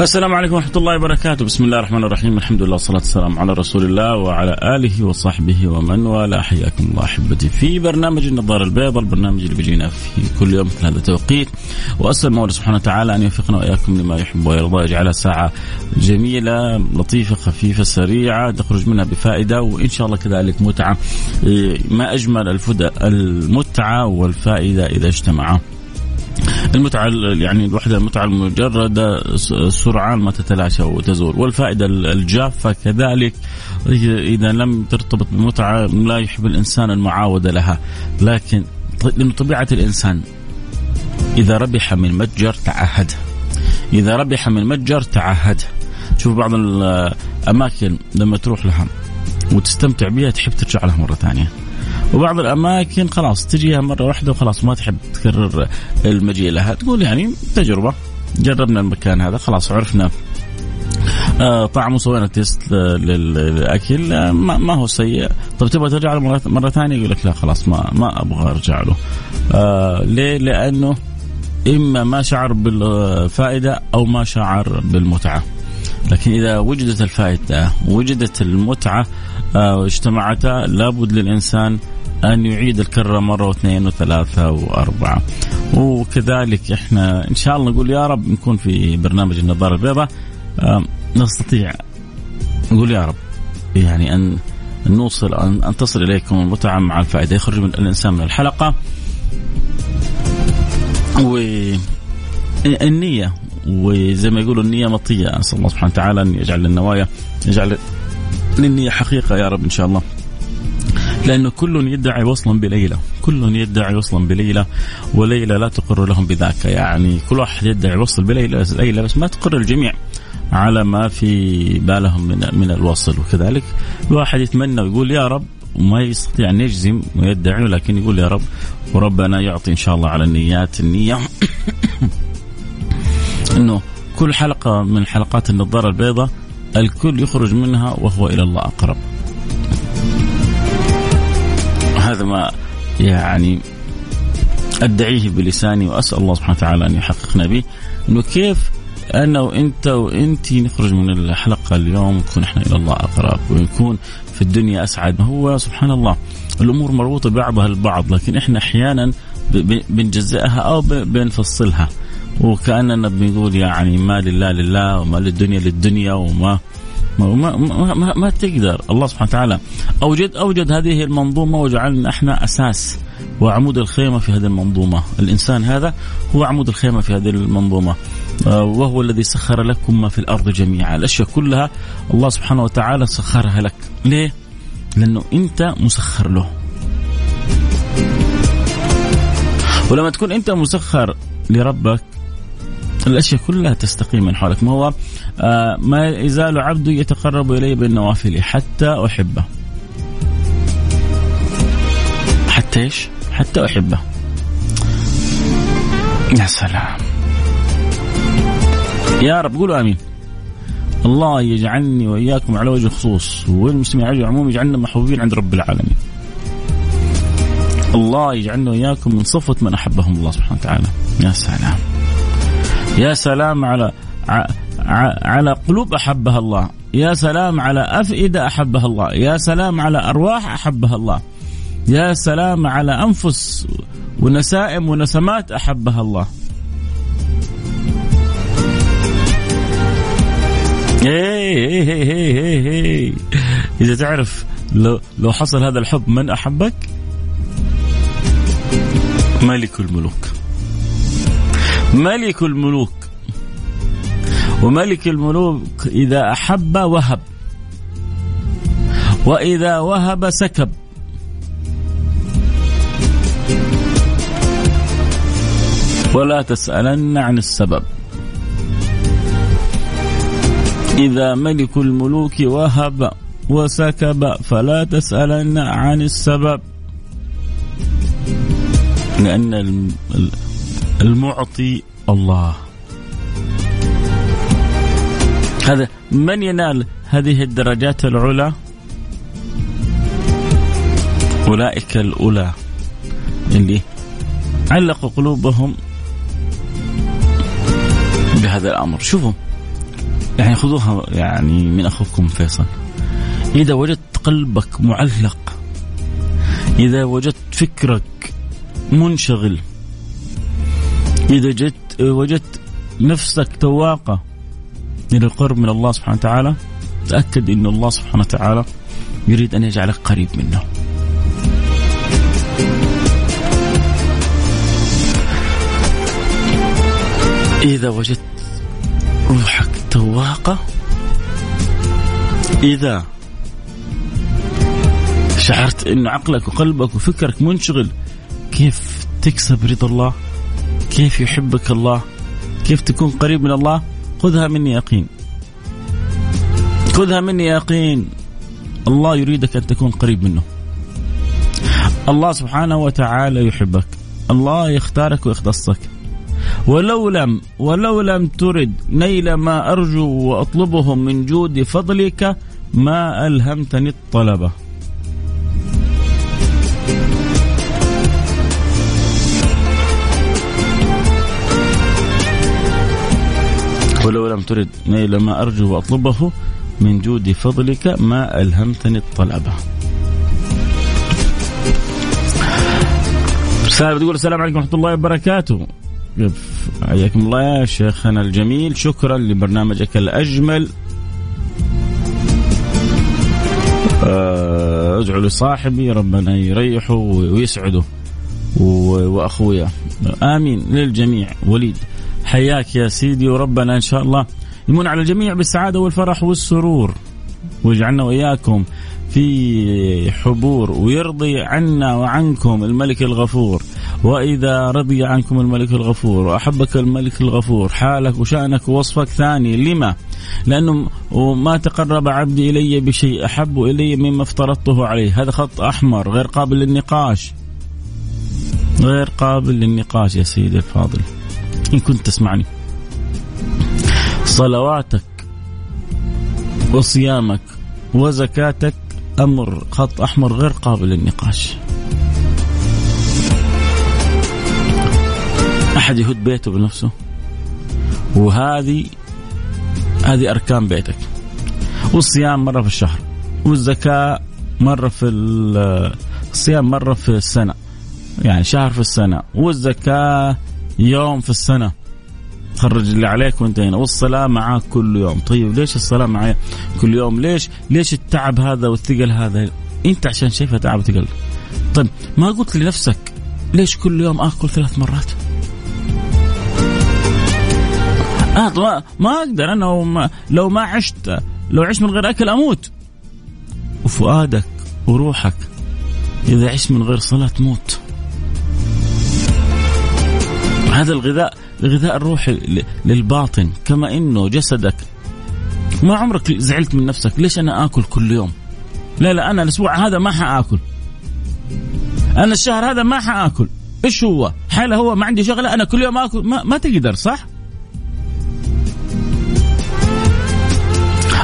السلام عليكم ورحمة الله وبركاته، بسم الله الرحمن الرحيم، الحمد لله والصلاة والسلام على رسول الله وعلى آله وصحبه ومن والاه، حياكم الله أحبتي في برنامج النظارة البيضاء، البرنامج اللي بيجينا في كل يوم مثل هذا التوقيت، وأسأل المولى سبحانه وتعالى أن يوفقنا وإياكم لما يحب ويرضى، يجعلها ساعة جميلة لطيفة خفيفة سريعة تخرج منها بفائدة وإن شاء الله كذلك متعة، ما أجمل الفدى المتعة والفائدة إذا اجتمعا. المتعة يعني الوحدة المتعة المجردة سرعان ما تتلاشى وتزول. والفائدة الجافة كذلك إذا لم ترتبط بالمتعة لا يحب الإنسان المعاودة لها. لكن لأن طبيعة الإنسان إذا ربح من متجر تعهد. إذا ربح من متجر تعهد. شوف بعض الأماكن لما تروح لها وتستمتع بها تحب ترجع لها مرة ثانية. وبعض الأماكن خلاص تجيها مرة واحدة وخلاص ما تحب تكرر المجيء لها. تقول يعني تجربة جربنا المكان هذا خلاص عرفنا. آه طعمه سوينا تيست للأكل. آه ما, هو سيء. طب تبغى ترجع له مره, ثانية؟ يقول لك لا خلاص ما ما أبغى أرجع له. آه ليه؟ لأنه إما ما شعر بالفائدة أو ما شعر بالمتعة. لكن إذا وجدت الفائدة وجدت المتعة آه واجتمعتا لابد للإنسان أن يعيد الكرة مرة واثنين وثلاثة وأربعة. وكذلك إحنا إن شاء الله نقول يا رب نكون في برنامج النظارة البيضاء. نستطيع نقول يا رب يعني أن نوصل أن تصل إليكم المتعة مع الفائدة. يخرج من الإنسان من الحلقة. والنية وزي ما يقولوا النية مطية. أسأل الله سبحانه وتعالى أن يجعل النوايا يجعل للنية حقيقة يا رب إن شاء الله. لأنه كل يدعي وصلا بليلى كل يدعي وصلا بليلى وليلى لا تقر لهم بذاك. يعني كل واحد يدعي وصل بليلى ليلى بس ما تقر الجميع على ما في بالهم من من الوصل وكذلك. الواحد يتمنى ويقول يا رب وما يستطيع أن يجزم ويدعي لكن يقول يا رب وربنا يعطي إن شاء الله على النيات النية. إنه كل حلقة من حلقات النظارة البيضاء الكل يخرج منها وهو إلى الله أقرب. هذا ما يعني أدعيه بلساني وأسأل الله سبحانه وتعالى أن يحققنا به. إنه كيف أنا وأنت وانت نخرج من الحلقة اليوم ونكون إحنا إلى الله أقرب ونكون في الدنيا أسعد. هو سبحان الله الأمور مربوطة بعضها البعض لكن إحنا أحيانا بنجزئها أو بنفصلها. وكأننا بنقول يعني ما لله لله وما للدنيا للدنيا وما ما, ما, ما, تقدر. الله سبحانه وتعالى اوجد أوجد هذه المنظومة وجعلنا إحنا أساس وعمود الخيمة في هذه المنظومة، الإنسان هذا هو عمود الخيمة في هذه المنظومة. آه، وهو الذي سخر لكم ما في الأرض جميعا، الأشياء كلها الله سبحانه وتعالى سخرها لك، ليه؟ لأنه أنت مسخر له. ولما تكون أنت مسخر لربك الأشياء كلها تستقيم من حولك. ما هو؟ ما يزال عبدي يتقرب إلي بالنوافل حتى أحبه حتى إيش؟ حتى أحبه يا سلام يا رب قولوا آمين الله يجعلني وإياكم على وجه الخصوص والمسلمين على وجه العموم يجعلنا محبوبين عند رب العالمين. الله يجعلنا وإياكم من صفوه من أحبهم الله سبحانه وتعالى. يا سلام. يا سلام على على قلوب أحبها الله. يا سلام على أفئدة أحبها الله. يا سلام على أرواح أحبها الله. يا سلام على أنفس ونسائم ونسمات أحبها الله. هي هي هي هي إذا تعرف لو لو حصل هذا الحب من أحبك؟ ملك الملوك. ملك الملوك. وملك الملوك إذا أحب وهب. وإذا وهب سكب. ولا تسألن عن السبب. إذا ملك الملوك وهب وسكب فلا تسألن عن السبب. لأن المعطي الله. هذا من ينال هذه الدرجات العلى؟ أولئك الأولى. اللي علقوا قلوبهم بهذا الأمر. شوفوا يعني خذوها يعني من أخوكم فيصل. إذا وجدت قلبك معلق إذا وجدت فكرك منشغل إذا جدت وجدت نفسك تواقة إلى القرب من الله سبحانه وتعالى تأكد أن الله سبحانه وتعالى يريد أن يجعلك قريب منه. إذا وجدت روحك تواقة إذا شعرت أن عقلك وقلبك وفكرك منشغل كيف تكسب رضا الله؟ كيف يحبك الله؟ كيف تكون قريب من الله؟ خذها مني يقين. خذها مني يقين. الله يريدك أن تكون قريب منه. الله سبحانه وتعالى يحبك. الله يختارك ويختصك. ولو لم ولو لم ترد نيل ما أرجو وأطلبه من جود فضلك ما ألهمتني الطلبة ولو لم ترد نيل ما أرجو وأطلبه من جود فضلك ما ألهمتني الطلبة رسالة بتقول السلام عليكم ورحمة الله وبركاته. حياكم الله يا شيخنا الجميل. شكرا لبرنامجك الأجمل. آه، ادعو لصاحبي ربنا يريحه ويسعده وأخويا. آمين للجميع. وليد. حياك يا سيدي وربنا إن شاء الله. يمن على الجميع بالسعادة والفرح والسرور. واجعلنا وإياكم في حبور ويرضي عنا وعنكم الملك الغفور. وإذا رضي عنكم الملك الغفور وأحبك الملك الغفور حالك وشأنك ووصفك ثاني. لما؟ لأنه ما تقرب عبدي إلي بشيء أحب إلي مما افترضته عليه. هذا خط أحمر غير قابل للنقاش. غير قابل للنقاش يا سيدي الفاضل. إن كنت تسمعني. صلواتك وصيامك وزكاتك أمر خط أحمر غير قابل للنقاش. أحد يهد بيته بنفسه. وهذه هذه أركان بيتك. والصيام مرة في الشهر. والزكاة مرة في الصيام مرة في السنة. يعني شهر في السنة. والزكاة يوم في السنة. تخرج اللي عليك وانتهينا والصلاة معاك كل يوم. طيب ليش الصلاة معي كل يوم؟ ليش؟ ليش التعب هذا والثقل هذا؟ انت عشان شايفها تعب وثقل. طيب ما قلت لنفسك ليش كل يوم آكل ثلاث مرات؟ آه ما, أقدر أنا لو ما, لو ما عشت لو عشت من غير أكل أموت. وفؤادك وروحك إذا عشت من غير صلاة تموت. هذا الغذاء الغذاء الروحي للباطن. كما إنه جسدك ما عمرك زعلت من نفسك ليش أنا آكل كل يوم؟ لا لا أنا الأسبوع هذا ما حآكل. أنا الشهر هذا ما حآكل. إيش هو؟ حاله هو ما عندي شغلة أنا كل يوم آكل. ما, ما تقدر صح؟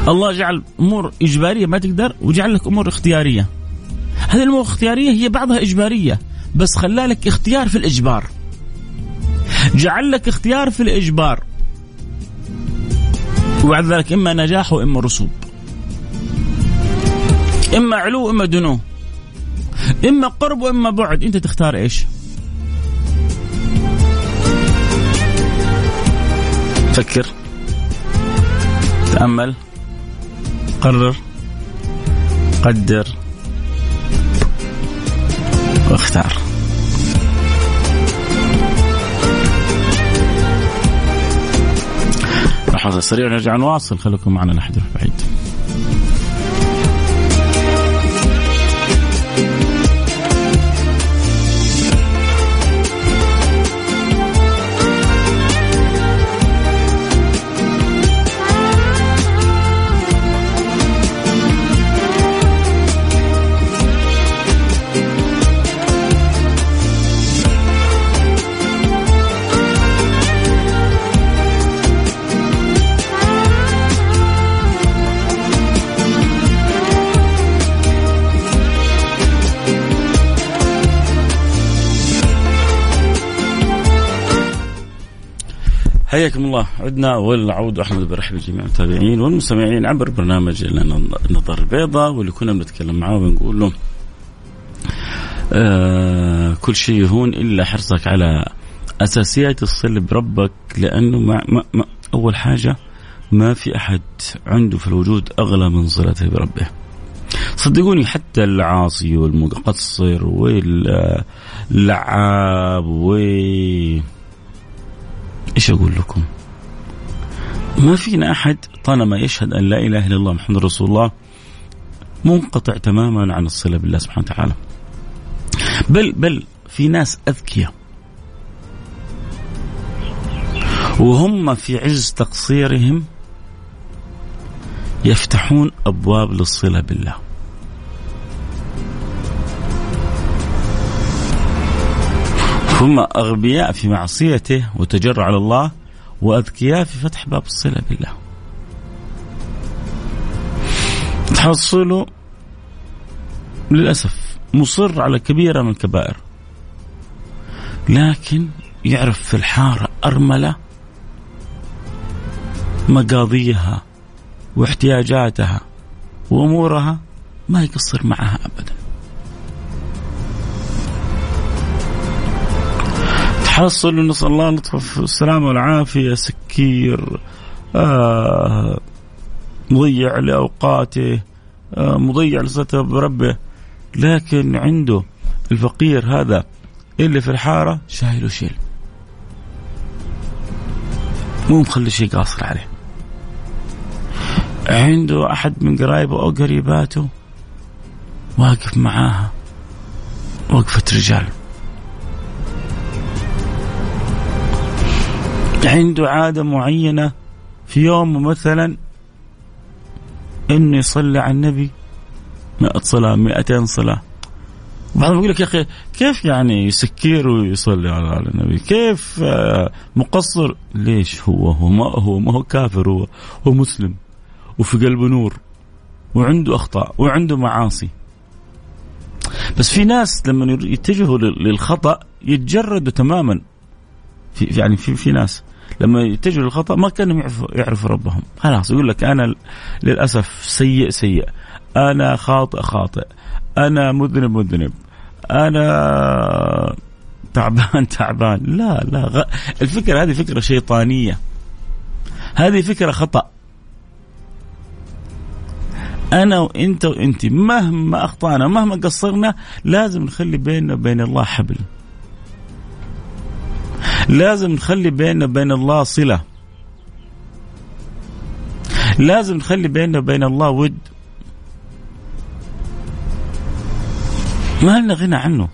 الله جعل أمور إجبارية ما تقدر وجعل لك أمور اختيارية. هذه الأمور الاختيارية هي بعضها إجبارية بس خلالك اختيار في الإجبار. جعل لك اختيار في الإجبار. وبعد ذلك إما نجاح وإما رسوب. إما علو وإما دنو. إما قرب وإما بعد. أنت تختار إيش؟ فكر. تأمل. قرر. قدر. فاصل سريع ونرجع نواصل. خليكم معنا لحد بعيد حياكم الله عدنا والعود أحمد برحب جميع المتابعين والمستمعين عبر برنامج النظر البيضاء واللي كنا بنتكلم معاه ونقول له آه كل شيء يهون إلا حرصك على أساسيات الصله بربك لأنه ما ما ما أول حاجة ما في أحد عنده في الوجود أغلى من صلته بربه. صدقوني حتى العاصي والمقصر واللعاب و إيش أقول لكم؟ ما فينا أحد طالما يشهد أن لا إله إلا الله محمد رسول الله منقطع تماما عن الصلة بالله سبحانه وتعالى. بل بل في ناس أذكياء وهم في عز تقصيرهم يفتحون أبواب للصلة بالله. هم أغبياء في معصيته وتجرع على الله وأذكياء في فتح باب الصلة بالله. تحصلوا للأسف مصر على كبيرة من الكبائر لكن يعرف في الحارة أرملة مقاضيها واحتياجاتها وأمورها ما يقصر معها أبدا. تحصل نسال الله لطف السلامة والعافية سكير آه مضيع لأوقاته آه مضيع لصلته بربه لكن عنده الفقير هذا اللي في الحارة شايله شيل مو مخلي شيء قاصر عليه. عنده أحد من قرايبه أو قريباته واقف معاها وقفة رجال. عنده عادة معينة في يوم مثلا انه يصلي على النبي 100 صلاة 200 صلاة. بعضهم يقول لك يا أخي كيف يعني يسكر ويصلي على النبي؟ كيف آه، مقصر؟ ليش هو؟ هو ما هو ما هو كافر هو هو مسلم وفي قلبه نور وعنده أخطاء وعنده معاصي. بس في ناس لما يتجهوا للخطأ يتجردوا تماما. في يعني في في ناس لما يتجهوا للخطا ما كانوا يعرفوا يعرفوا ربهم. خلاص يقول لك أنا للأسف سيء سيء. أنا خاطئ خاطئ. أنا مذنب مذنب. أنا تعبان تعبان. لا لا غ... الفكرة هذه فكرة شيطانية. هذه فكرة خطأ. أنا وأنت وانت مهما أخطأنا مهما قصرنا لازم نخلي بيننا وبين الله حبل. لازم نخلي بيننا وبين الله صلة. لازم نخلي بيننا وبين الله ود. ما لنا غنى عنه.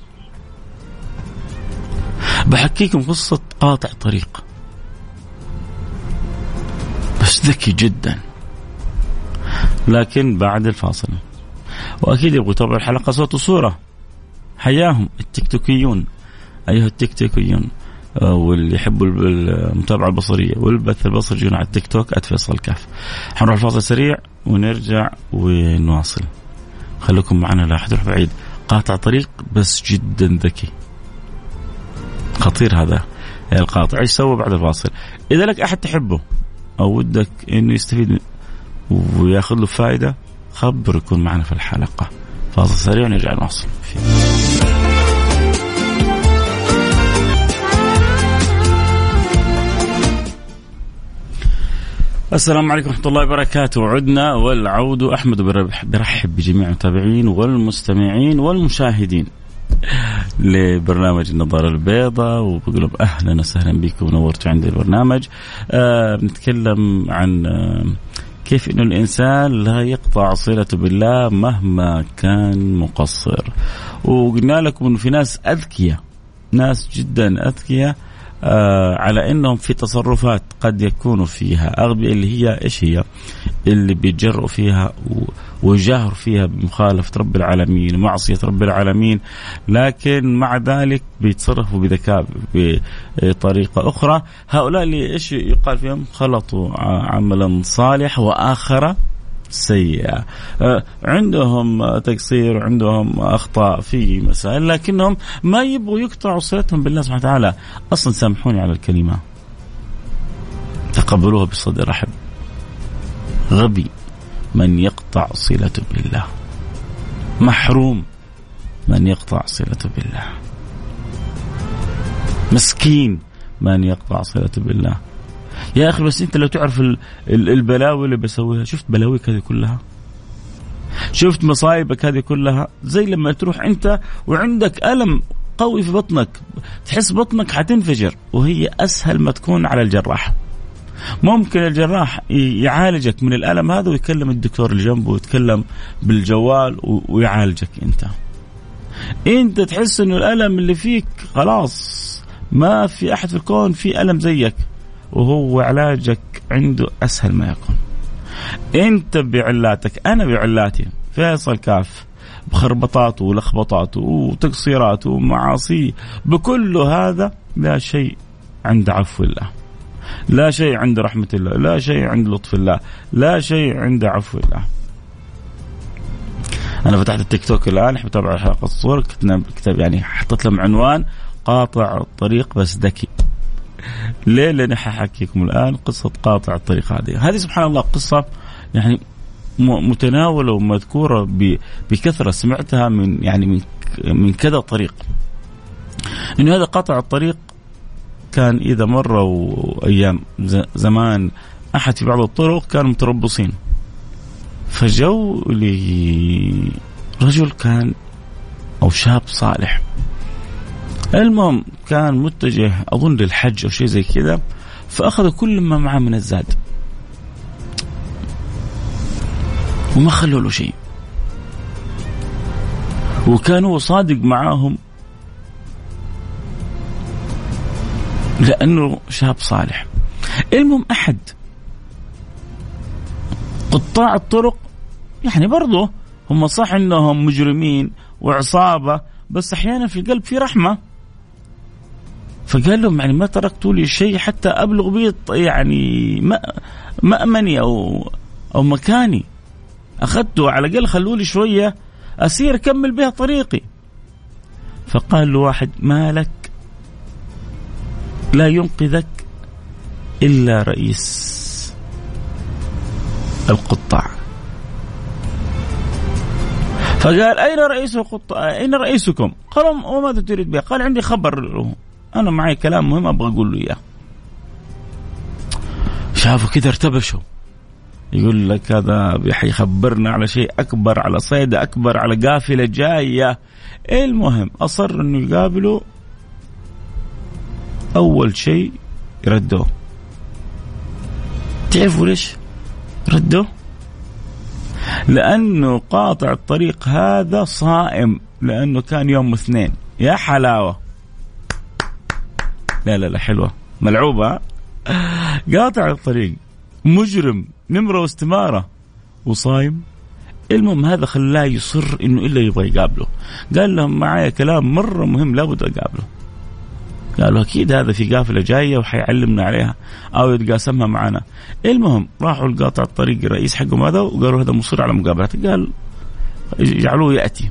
بحكيكم قصة قاطع طريق. بس ذكي جدا. لكن بعد الفاصل. وأكيد يبغوا يتابعوا الحلقة صوت وصورة. حياهم التيك توكيون. أيها التيك توكيون. واللي يحبوا المتابعة البصرية والبث البصري يجون على التيك توك @فيصل كاف. حنروح فاصل سريع ونرجع ونواصل. خليكم معنا لا أحد يروح بعيد. قاطع طريق بس جدا ذكي. خطير هذا القاطع إيش سوى بعد الفاصل؟ إذا لك أحد تحبه أو ودك إنه يستفيد وياخذ له فائده خبر يكون معنا في الحلقة. فاصل سريع ونرجع نواصل. السلام عليكم ورحمة الله وبركاته. عدنا والعود. أحمد برحب بجميع المتابعين والمستمعين والمشاهدين لبرنامج النظارة البيضاء. وبقول لهم أهلا وسهلا بكم. ونورتوا عندي البرنامج. آه بنتكلم عن آه كيف إنه الإنسان لا يقطع صلته بالله مهما كان مقصر. وقلنا لكم إنه في ناس أذكياء ناس جدا أذكياء. آه على إنهم في تصرفات قد يكونوا فيها. اغبياء اللي هي إيش هي؟ اللي بيتجرؤوا فيها ويجاهروا فيها بمخالفة رب العالمين ومعصية رب العالمين لكن مع ذلك بيتصرفوا بذكاء بطريقة أخرى. هؤلاء اللي إيش يقال فيهم؟ خلطوا عملا صالح وآخر سيئة. آه، عندهم تقصير وعندهم أخطاء في مسائل لكنهم ما يبغوا يقطعوا صلتهم بالله سبحانه وتعالى. أصلا سامحوني على الكلمة. تقبلوها بصدر رحب. غبي من يقطع صلته بالله. محروم من يقطع صلته بالله. مسكين من يقطع صلته بالله. يا أخي بس أنت لو تعرف البلاوي اللي بسويها شفت بلاويك هذه كلها؟ شفت مصايبك هذه كلها؟ زي لما تروح أنت وعندك ألم قوي في بطنك تحس بطنك حتنفجر وهي أسهل ما تكون على الجراح. ممكن الجراح يعالجك من الألم هذا ويكلم الدكتور اللي جنبه ويتكلم بالجوال ويعالجك أنت. أنت تحس إنه الألم اللي فيك خلاص ما في أحد في الكون في ألم زيك. وهو علاجك عنده أسهل ما يكون. أنت بعلاتك أنا بعلاتي. فيصل كاف بخربطاته ولخبطاته وتقصيراته ومعاصيه. بكل هذا لا شيء عند عفو الله. لا شيء عند رحمة الله. لا شيء عند لطف الله. لا شيء عند عفو الله. أنا فتحت التيك توك الآن بتابع حلقة الصور. كتاب يعني حطيت لهم عنوان قاطع الطريق بس ذكي. ليه؟ لاني ححكيكم الآن قصة قاطع الطريق هذه، هذه سبحان الله قصة يعني متناولة ومذكورة بكثرة سمعتها من يعني من من كذا طريق. انه هذا قاطع الطريق كان إذا مروا أيام زمان أحد في بعض الطرق كانوا متربصين. فجو لرجل كان أو شاب صالح المهم كان متجه أظن للحج أو شيء زي كذا فاخذوا كل ما معه من الزاد. وما خلوا له شيء. وكان هو صادق معاهم. لأنه شاب صالح. المهم أحد قطاع الطرق يعني برضه هم صح إنهم مجرمين وعصابة بس أحيانا في القلب في رحمة. فقال لهم يعني ما تركتوا لي شيء حتى أبلغ به يعني مأمني أو أو مكاني. أخذته على الأقل خلوا لي شوية أسير أكمل بها طريقي. فقال له واحد ما لك؟ لا ينقذك إلا رئيس القطاع. فقال أين رئيس القطاع؟ أين رئيسكم؟ قالوا وماذا تريد به قال عندي خبر له أنا معي كلام مهم أبغى أقول له إياه. شافوا كذا ارتبشوا. يقول لك هذا حيخبرنا على شيء أكبر على صيدة أكبر على قافلة جاية. المهم أصر إنه يقابله أول شيء ردوه تعرفوا ليش ردوه؟ لأنه قاطع الطريق هذا صائم لأنه كان يوم اثنين. يا حلاوة. لا لا لا حلوة. ملعوبة. قاطع الطريق. مجرم. نمرة واستمارة. وصايم. المهم هذا خلاه يصر إنه إلا يبغى يقابله. قال لهم معايا كلام مرة مهم لابد أقابله. قالوا أكيد هذا في قافلة جاية وحيعلمنا عليها. أو يتقاسمها معنا المهم راحوا لقاطع الطريق الرئيس حقهم هذا وقالوا هذا مصر على مقابلته قال جعلوه يأتي.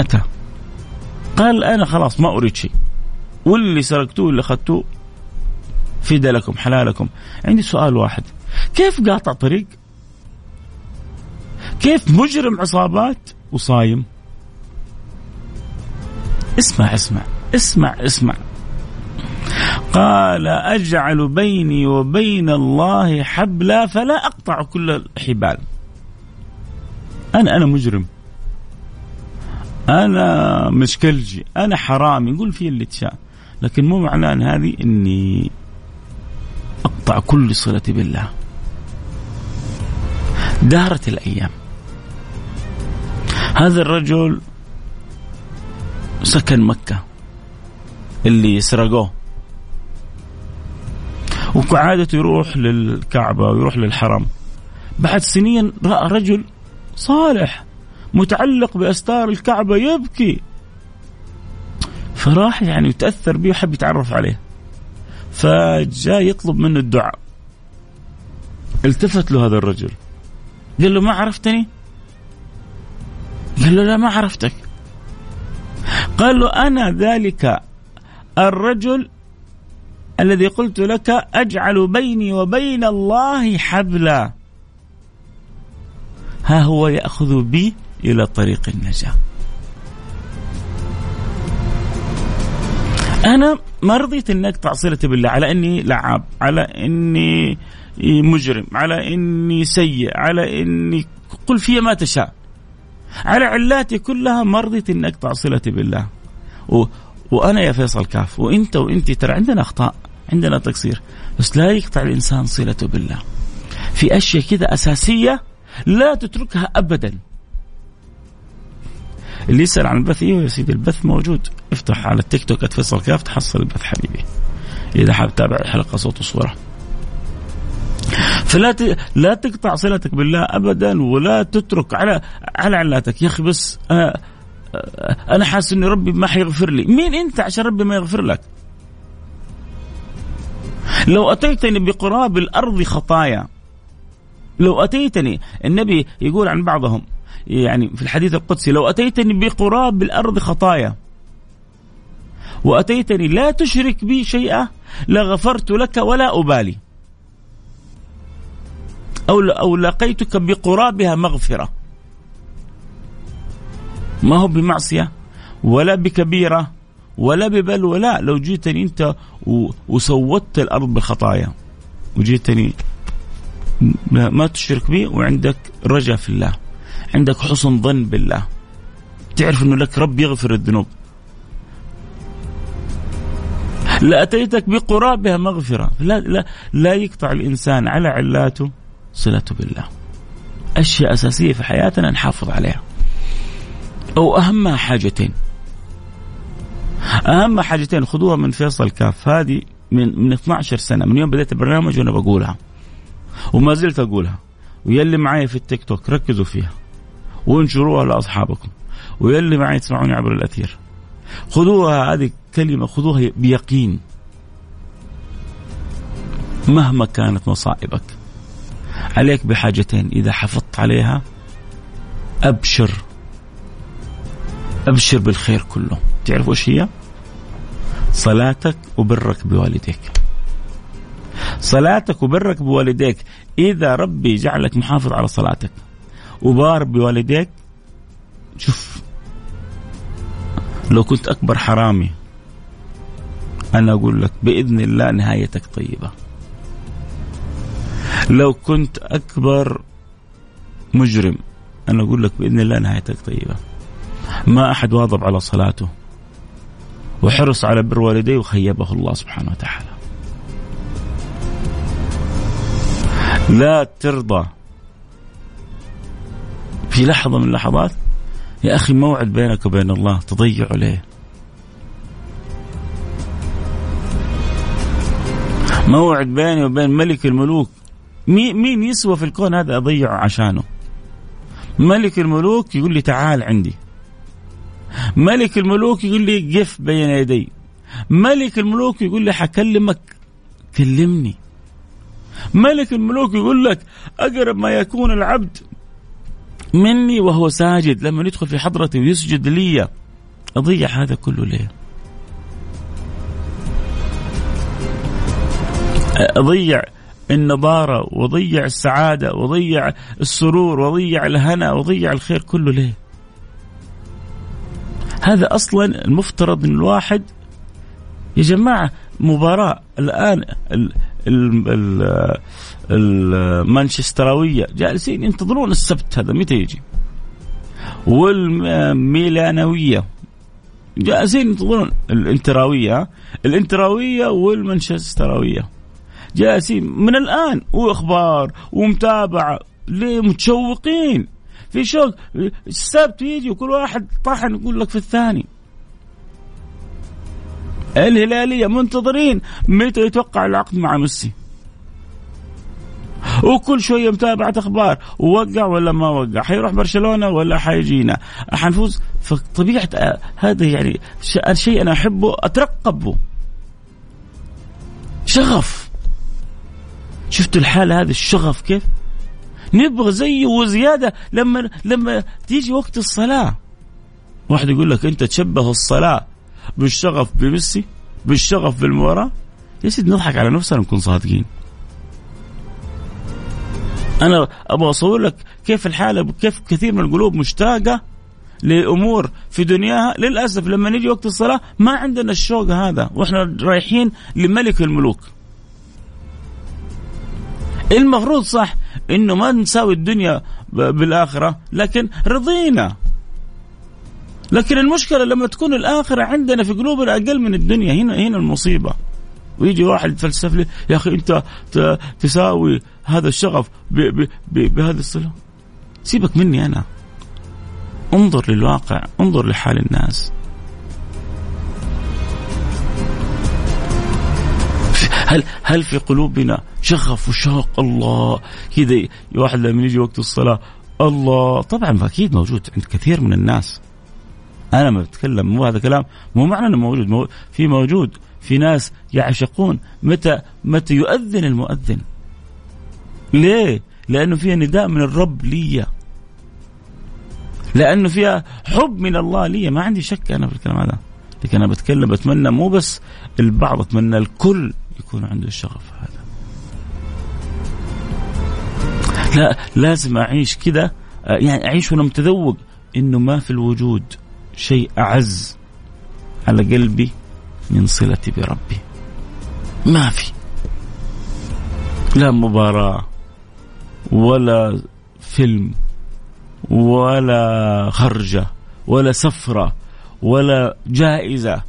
أتى. قال أنا خلاص ما أريد شيء. واللي سرقتوه اللي أخذتوه فدا لكم حلالكم. عندي سؤال واحد. كيف قاطع طريق؟ كيف مجرم عصابات وصايم؟ اسمع اسمع اسمع اسمع. قال أجعل بيني وبين الله حبلا فلا أقطع كل الحبال. أنا أنا مجرم. أنا مشكلجي. أنا حرامي. يقول في اللي تشاء. لكن مو ان هذه إني أقطع كل صلتي بالله. دارت الأيام. هذا الرجل سكن مكة. اللي سرقوه. وكعادته يروح للكعبة ويروح للحرم. بعد سنين رأى رجل صالح متعلق بأستار الكعبة يبكي. فراح يعني تاثر به وحب يتعرف عليه. فجاء يطلب منه الدعاء. التفت له هذا الرجل. قال له ما عرفتني؟ قال له لا ما عرفتك. قال له أنا ذلك الرجل الذي قلت لك أجعل بيني وبين الله حبلا. ها هو يأخذ بي إلى طريق النجاة. أنا ما رضيت انك أقطع صلتي بالله على إني لعاب على إني مجرم على إني سيء على إني قل في ما تشاء. على علاتي كلها ما رضيت إني أقطع صلتي بالله. و... وأنا يا فيصل كاف وأنت وانت ترى عندنا أخطاء عندنا تقصير بس لا يقطع الإنسان صلته بالله. في أشياء كذا أساسية لا تتركها ابدا. اللي يسأل عن البث أيوه يا سيدي البث موجود. افتح على التيك توك @فيصل كاف تحصل البث حبيبي. إذا حاب تتابع الحلقة صوت وصورة. فلا ت... لا تقطع صلتك بالله ابدا ولا تترك على على علاتك. يا أخي بس أنا... أنا حاسس إن ربي ما حيغفر لي. مين أنت عشان ربي ما يغفر لك؟ لو أتيتني بقراب الأرض خطايا لو أتيتني النبي يقول عن بعضهم يعني في الحديث القدسي لو أتيتني بقراب الأرض خطايا وأتيتني لا تشرك بي شيئا لغفرت لك ولا أبالي. أو أو لقيتك بقرابها مغفرة. ما هو بمعصية؟ ولا بكبيرة ولا ببلوى لا لو جيتني أنت وسودت الأرض بالخطايا وجيتني ما تشرك بي وعندك رجاء في الله. عندك حسن ظن بالله. تعرف إنه لك رب يغفر الذنوب. لاتيتك بقرابها مغفرة. لا لا لا يقطع الإنسان على علاته صلته بالله. أشياء أساسية في حياتنا نحافظ عليها. أو أهم حاجتين. أهم حاجتين خذوها من فيصل كاف. هذه من من 12 سنة من يوم بديت البرنامج وأنا بقولها. وما زلت أقولها. ويلي معي في التيك توك ركزوا فيها. وانشروها لأصحابكم. ويلي معي تسمعوني عبر الأثير. خذوها هذه كلمة خذوها بيقين. مهما كانت مصائبك عليك بحاجتين. إذا حفظت عليها أبشر. أبشر بالخير كله. تعرف وش هي؟ صلاتك وبرك بوالديك. صلاتك وبرك بوالديك. إذا ربي جعلك محافظ على صلاتك. وبار بوالديك. شوف. لو كنت أكبر حرامي أنا أقول لك بإذن الله نهايتك طيبة. لو كنت أكبر مجرم أنا أقول لك بإذن الله نهايتك طيبة. ما أحد واظب على صلاته وحرص على بر والديه وخيبه الله سبحانه وتعالى. لا ترضى في لحظة من اللحظات يا أخي موعد بينك وبين الله تضيعه ليه موعد بيني وبين ملك الملوك. مين يسوى في الكون هذا أضيعه عشانه؟ ملك الملوك يقول لي تعال عندي. ملك الملوك يقول لي قف بين يدي. ملك الملوك يقول لي حكلمك كلمني. ملك الملوك يقول لك أقرب ما يكون العبد مني وهو ساجد. لما يدخل في حضرتي ويسجد لي أضيع هذا كله ليه أضيع النضارة وضيع السعادة وضيع السرور وضيع الهنا وضيع الخير كله ليه هذا أصلا المفترض أن الواحد يا جماعة مباراة. الآن المانشستراويه جالسين ينتظرون السبت هذا متى يجي؟ والميلانوية جالسين ينتظرون الانتراوية الانتراوية والمانشستراوية جالسين من الآن وأخبار ومتابعة ليه متشوقين في شوق السبت يجي وكل واحد طحن يقول لك في الثاني. الهلالية منتظرين متى يتوقع العقد مع ميسي. وكل شوية متابعة أخبار ووقع ولا ما وقع؟ حيروح برشلونة ولا حيجينا؟ حنفوز؟ فطبيعة آه، هذا يعني الشيء أنا أحبه اترقبه شغف. شفت الحالة هذه الشغف كيف؟ نبغى زيه وزيادة لما لما تيجي وقت الصلاة. واحد يقول لك أنت تشبه الصلاة. بالشغف بميسي بالشغف بالمباراة. يا سيدي نضحك على نفسنا نكون صادقين. أنا أبغى أصور لك كيف الحالة كيف كثير من القلوب مشتاقة لأمور في دنياها. للأسف لما نيجي وقت الصلاة ما عندنا الشوق هذا وإحنا رايحين لملك الملوك. المفروض صح إنه ما نساوي الدنيا بالآخرة لكن رضينا. لكن المشكلة لما تكون الآخرة عندنا في قلوبنا أقل من الدنيا هنا هنا المصيبة. ويجي واحد يتفلسف لي يا أخي أنت تساوي هذا الشغف بهذه الصله سيبك مني أنا. انظر للواقع انظر لحال الناس. هل هل في قلوبنا شغف وشوق؟ الله. كذا واحد لما يجي وقت الصلاة الله. طبعا أكيد موجود عند كثير من الناس. أنا ما بتكلم مو هذا كلام. مو معنى إنه موجود مو في موجود في ناس يعشقون. متى متى يؤذن المؤذن؟ ليه؟ لأنه فيها نداء من الرب لي لأنه فيها حب من الله لي ما عندي شك أنا في الكلام هذا. لكن أنا بتكلم بتمنى مو بس البعض أتمنى الكل يكون عنده الشغف هذا. لا لازم أعيش كذا يعني أعيش وأنا متذوق إنه ما في الوجود. شيء أعز على قلبي من صلتي بربي. ما في. لا مباراة ولا فيلم ولا خرجة ولا سفرة ولا جائزة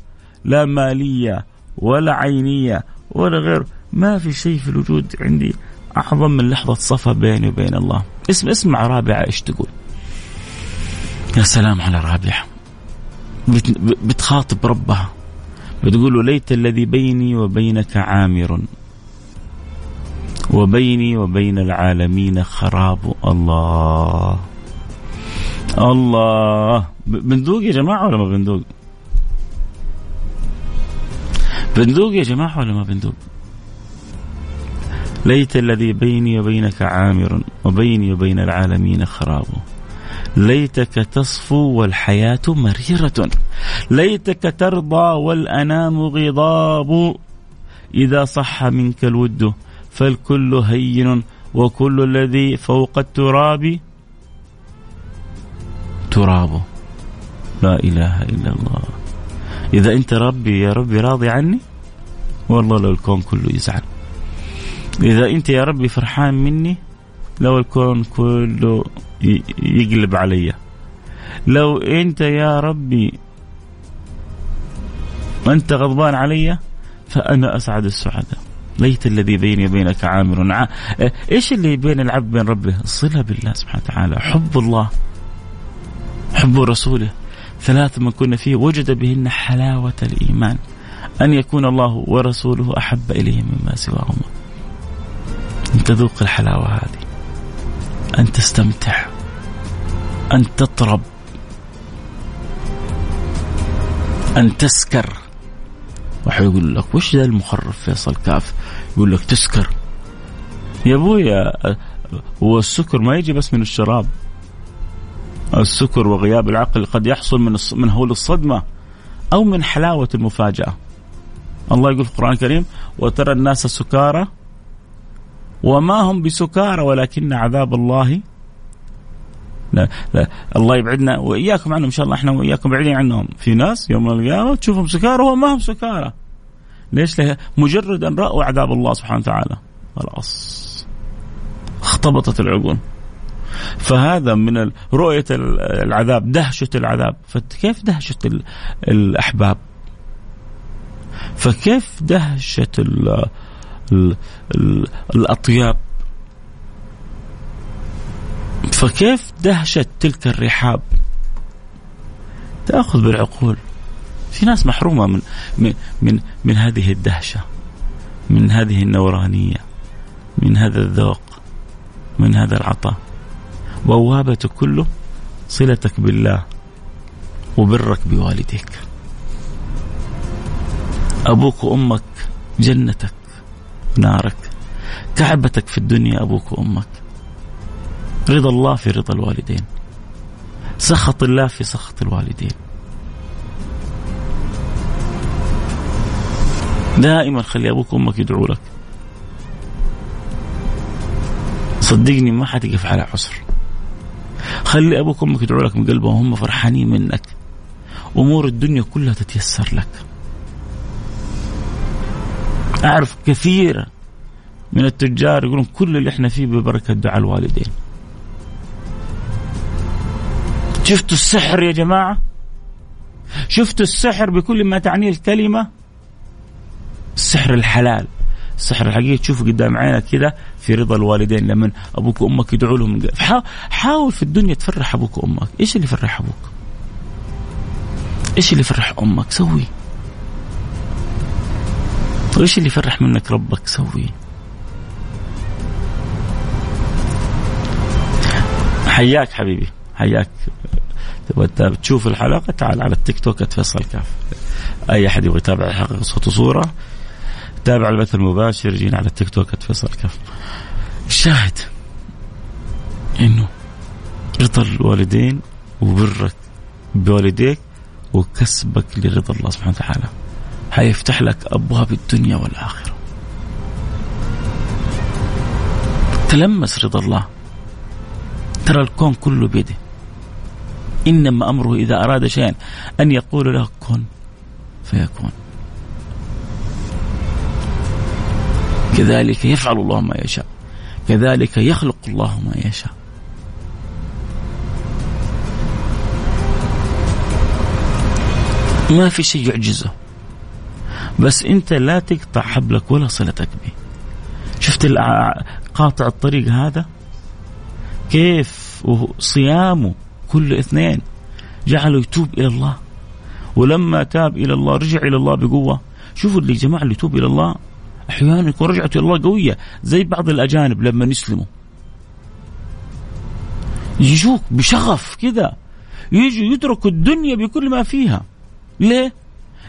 لا مالية ولا عينية ولا غير. ما في شيء في الوجود عندي أعظم من لحظة صفا بيني وبين الله. اسم اسمع رابعة إيش تقول؟ يا سلام على رابعة. بتخاطب ربها بتقول ليت الذي بيني وبينك عامر وبيني وبين العالمين خراب الله الله. بندوق يا جماعة ولا ما بندوق؟ بندوق يا جماعة ولا ما بندوق؟ ليت الذي بيني وبينك عامر وبيني وبين العالمين خراب. ليتك تصفو والحياة مريرة. ليتك ترضى والأنام غضاب. إذا صح منك الود فالكل هين وكل الذي فوق التراب تراب. لا إله إلا الله. إذا أنت ربي يا ربي راضي عني؟ والله لو الكون كله يزعل. إذا أنت يا ربي فرحان مني لو الكون كله يقلب علي. لو أنت يا ربي أنت غضبان علي فأنا أسعد السعداء. ليت الذي بيني وبينك عامر. ع... إيش اللي بين العبد وبين ربه؟ الصلة بالله سبحانه وتعالى، حب الله حب رسوله. ثلاث من كنا فيه وجد بهن حلاوة الإيمان. أن يكون الله ورسوله أحب إليه مما سواهما. أن تذوق الحلاوة هذه. أن تستمتع أن تطرب أن تسكر. واحد يقول لك وش ذا المخرف فيصل كاف؟ يقول لك تسكر. يا ابويا هو السكر ما يجي بس من الشراب. السكر وغياب العقل قد يحصل من من هول الصدمة أو من حلاوة المفاجأة. الله يقول في القرآن الكريم وترى الناس سكارى وما هم بسكارى ولكن عذاب الله. لا لا الله يبعدنا وإياكم عنهم إن شاء الله. إحنا وإياكم بعيدين عنهم. في ناس يوم القيامة تشوفهم سكارى وهم ما هم سكارى. ليش؟ له مجرد أن رأوا عذاب الله سبحانه وتعالى. خلاص. اختبطت العقول. فهذا من رؤية العذاب دهشة العذاب. فكيف دهشة الأحباب؟ فكيف دهشة ال ال ال الأطياب. فكيف دهشة تلك الرحاب؟ تأخذ بالعقول. في ناس محرومة من من من, من هذه الدهشة من هذه النورانية من هذا الذوق من هذا العطاء. بوابة كله صلتك بالله وبرك بوالديك. أبوك وأمك جنتك. نارك كعبتك في الدنيا أبوك وأمك. رضا الله في رضا الوالدين. سخط الله في سخط الوالدين. دائما خلي أبوك وأمك يدعوا لك. صدقني ما حتقف على عسر. خلي أبوك وأمك يدعوا لك من قلبهم وهم فرحانين منك. أمور الدنيا كلها تتيسر لك. أعرف كثير من التجار يقولون كل اللي إحنا فيه ببركة دعاء الوالدين شفتوا السحر يا جماعة شفتوا السحر بكل ما تعنيه الكلمة السحر الحلال السحر الحقيقي تشوفه قدام عينك كذا في رضا الوالدين لما أبوك وأمك يدعوا لهم حاول في الدنيا تفرح أبوك وأمك، إيش اللي يفرح أبوك؟ إيش اللي يفرح أمك؟ سوي. وايش اللي يفرح منك ربك؟ سوي. حياك حبيبي حياك. تشوف الحلقة؟ تعال على التيك توك @فيصل كاف. أي أحد يبغى يتابع الحلقة صوت وصورة تابع البث المباشر جينا على التيك توك @فيصل كاف. الشاهد إنه رضا الوالدين وبرك بوالديك وكسبك لرضا الله سبحانه وتعالى. حيفتح لك أبواب الدنيا والآخرة. تلمس رضا الله. ترى الكون كله بيده. إنما أمره إذا أراد شيئا أن يقول له كن فيكون. كذلك يفعل الله ما يشاء. كذلك يخلق الله ما يشاء. ما في شيء يعجزه. بس انت لا تقطع حبلك ولا صلتك به. شفت قاطع الطريق هذا؟ كيف؟ صيامه كل اثنين. جعله يتوب إلى الله. ولما تاب إلى الله رجع إلى الله بقوة. شوفوا اللي جماعة اللي يتوب إلى الله. أحيانا يكون رجعته إلى الله قوية. زي بعض الأجانب لما يسلموا. يجوك بشغف كذا. يجوا يتركوا الدنيا بكل ما فيها. ليه؟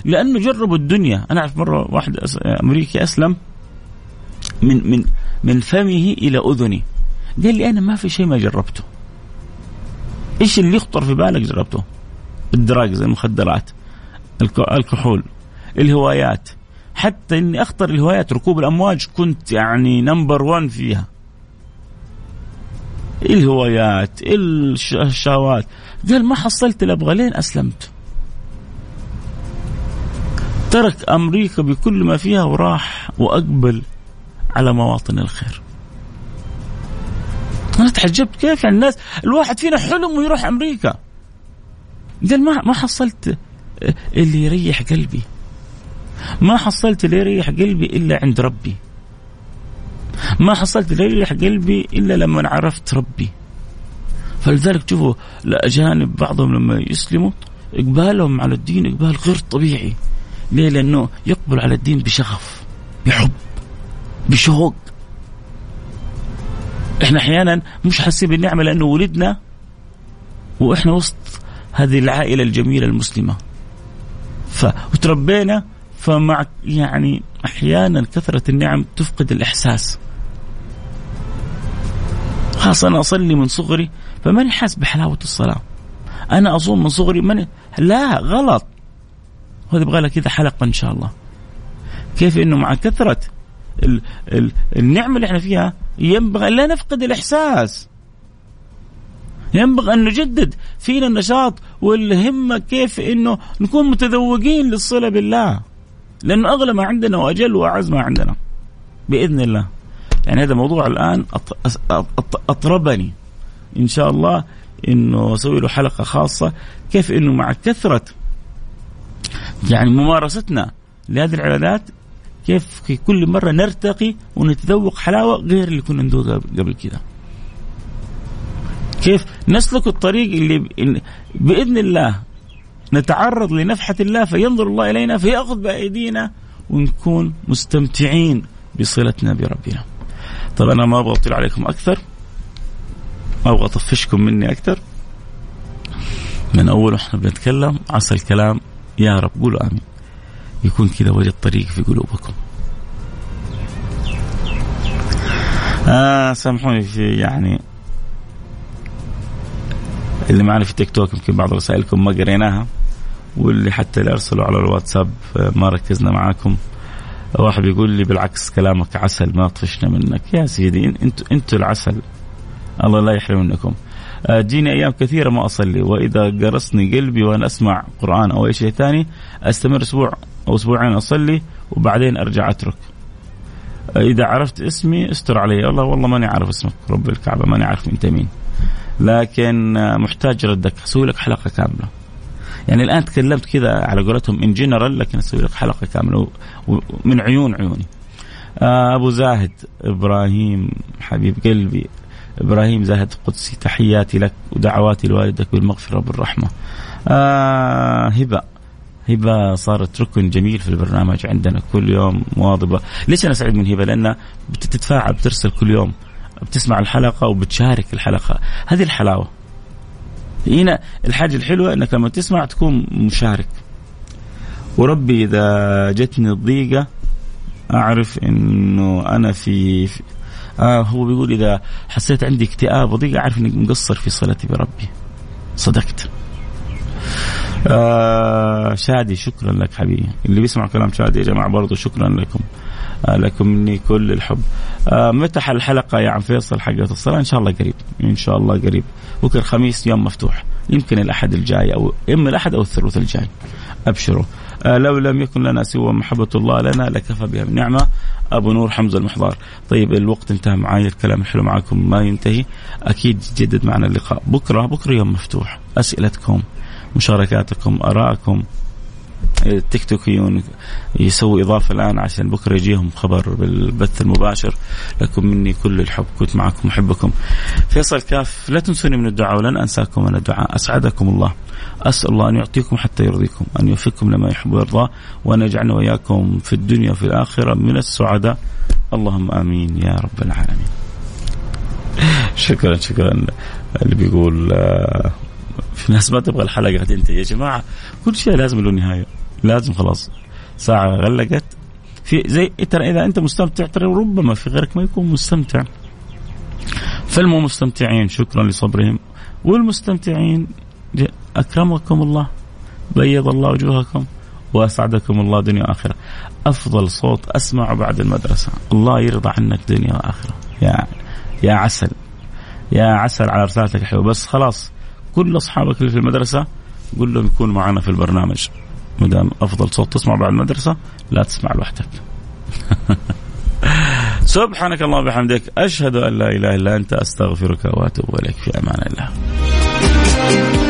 لأنه جربوا الدنيا. أنا أعرف مرة واحد أمريكي أسلم من من من فمه إلى اذني قال لي أنا ما في شيء ما جربته. إيش اللي يخطر في بالك جربته؟ ال drugs المخدرات الكحول الهوايات. حتى إني أخطر الهوايات ركوب الأمواج كنت يعني number 1 فيها. الهوايات الشهوات. قال ما حصلت اللي أبغى لين أسلمت. ترك أمريكا بكل ما فيها وراح وأقبل على مواطن الخير. أنا تعجبت كيف يعني الناس الواحد فينا حلم ويروح أمريكا. قال ما ما حصلت اللي يريح قلبي. ما حصلت اللي يريح قلبي إلا عند ربي. ما حصلت اللي يريح قلبي إلا لما عرفت ربي. فلذلك تشوفوا الاجانب بعضهم لما يسلموا إقبالهم على الدين إقبال غير طبيعي. ليه؟ لأنه يقبل على الدين بشغف بحب بشوق. إحنا أحيانا مش حاسين بالنعمة لأنه ولدنا وإحنا وسط هذه العائلة الجميلة المسلمة. ف وتربينا فمع يعني أحيانا كثرة النعم تفقد الإحساس. خاصة أنا أصلي من صغري فماني حاس بحلاوة الصلاة. أنا أصوم من صغري ماني لا غلط. هذا يبغى لك كذا حلقة إن شاء الله. كيف إنه مع كثرة ال ال النعمة اللي إحنا فيها ينبغي أن لا نفقد الإحساس. ينبغي أن نجدد فينا النشاط والهمة كيف أنه نكون متذوقين للصلة بالله. لأنه أغلى ما عندنا وأجل وأعز ما عندنا. بإذن الله. يعني هذا موضوع الآن أطربني. إن شاء الله إنه أسوي له حلقة خاصة. كيف إنه مع كثرة يعني ممارستنا لهذه العبادات كيف في كل مرة نرتقي ونتذوق حلاوة غير اللي كنا ندوقها قبل كذا كيف نسلك الطريق اللي بإذن الله نتعرض لنفحة الله فينظر الله إلينا فيأخذ بأيدينا ونكون مستمتعين بصلتنا بربنا. طب أنا ما أبغى أطيل عليكم أكثر. ما أبغى أطفشكم مني أكثر. من أول وإحنا بنتكلم عسى الكلام يا رب قولوا آمين. يكون كذا وجد طريق في قلوبكم. آه سامحوني في يعني اللي معنا في تيك توك يمكن بعض رسائلكم ما قريناها واللي حتى اللي أرسلوا على الواتساب آه، ما ركزنا معاكم. واحد بيقول لي بالعكس كلامك عسل ما طفشنا منك. يا سيدي أنتوا أنتوا العسل. الله لا يحرم منكم جيني أيام كثيرة ما أصلي وإذا قرصني قلبي وأنا أسمع قرآن أو أي شيء ثاني أستمر أسبوع أو أسبوعين أصلي وبعدين أرجع أترك. إذا عرفت اسمي استر علي. الله والله ماني عارف اسمك رب الكعبة ماني عارف أنت مين. لكن محتاج ردك أسوي لك حلقة كاملة. يعني الآن تكلمت كذا على قولتهم ان جنرال لكن أسوي لك حلقة كاملة من عيون عيوني. أبو زاهد إبراهيم حبيب قلبي إبراهيم زاهد قدسي تحياتي لك ودعواتي لوالدك بالمغفرة والرحمة. آه هبة هبة صارت ركن جميل في البرنامج عندنا كل يوم مواظبة، ليش أنا سعيد من هبة؟ لانها بتتفاعل بترسل كل يوم بتسمع الحلقة وبتشارك الحلقة، هذه الحلاوة. هنا الحاجة الحلوة إنك لما تسمع تكون مشارك. وربي إذا جتني الضيقة أعرف إنه أنا في, في آه هو بيقول إذا حسيت عندي اكتئاب وضيق أعرف إني مقصر في صلتي بربي. صدقت. آه شادي شكرا لك حبيبي. اللي بيسمع كلام شادي يا جماعة برضو شكرا لكم. آه لكم مني كل الحب. آه متى الحلقة يا عم فيصل حقت الصلاة؟ إن شاء الله قريب. إن شاء الله قريب. بكرة الخميس يوم مفتوح. يمكن الأحد الجاي أو اما الأحد أو الثلاث الجاي. أبشروا. لو لم يكن لنا سوى محبة الله لنا لكفى بها نعمة أبو نور حمزة المحضار. طيب الوقت انتهى معي الكلام الحلو معكم ما ينتهي. أكيد جدد معنا اللقاء. بكرة بكرة يوم مفتوح. أسئلتكم مشاركاتكم آرائكم التيك توكيون يسوي إضافة الآن عشان بكرة يجيهم خبر بالبث المباشر. لكم مني كل الحب. كنت معكم محبكم فيصل كاف لا تنسوني من الدعاء ولن أنساكم من الدعاء. أسعدكم الله. أسأل الله أن يعطيكم حتى يرضيكم أن يوفقكم لما يحب ويرضى وأن يجعلنا وإياكم في الدنيا وفي الآخرة من السعداء. اللهم آمين يا رب العالمين. شكرا شكرا. اللي بيقول آه، في ناس ما تبغى الحلقة تنتهي يا جماعة كل شيء لازم له نهاية. لازم خلاص ساعة غلقت. في زي ترى إذا أنت مستمتع ترى ربما في غيرك ما يكون مستمتع. فالمستمتعين شكرا لصبرهم. والمستمتعين أكرمكم الله بيض الله وجوهكم وأسعدكم الله دنيا وآخرة. أفضل صوت اسمعه بعد المدرسة. الله يرضى عنك دنيا وآخرة. يا يا عسل. يا عسل على رسالتك الحلوه بس خلاص كل أصحابك اللي في المدرسة قول لهم يكونوا معنا في البرنامج. ما دام أفضل صوت تسمع بعد المدرسة لا تسمع لوحدك. سبحانك اللهم وبحمدك أشهد أن لا إله إلا أنت أستغفرك وأتوب إليك. في أمان الله.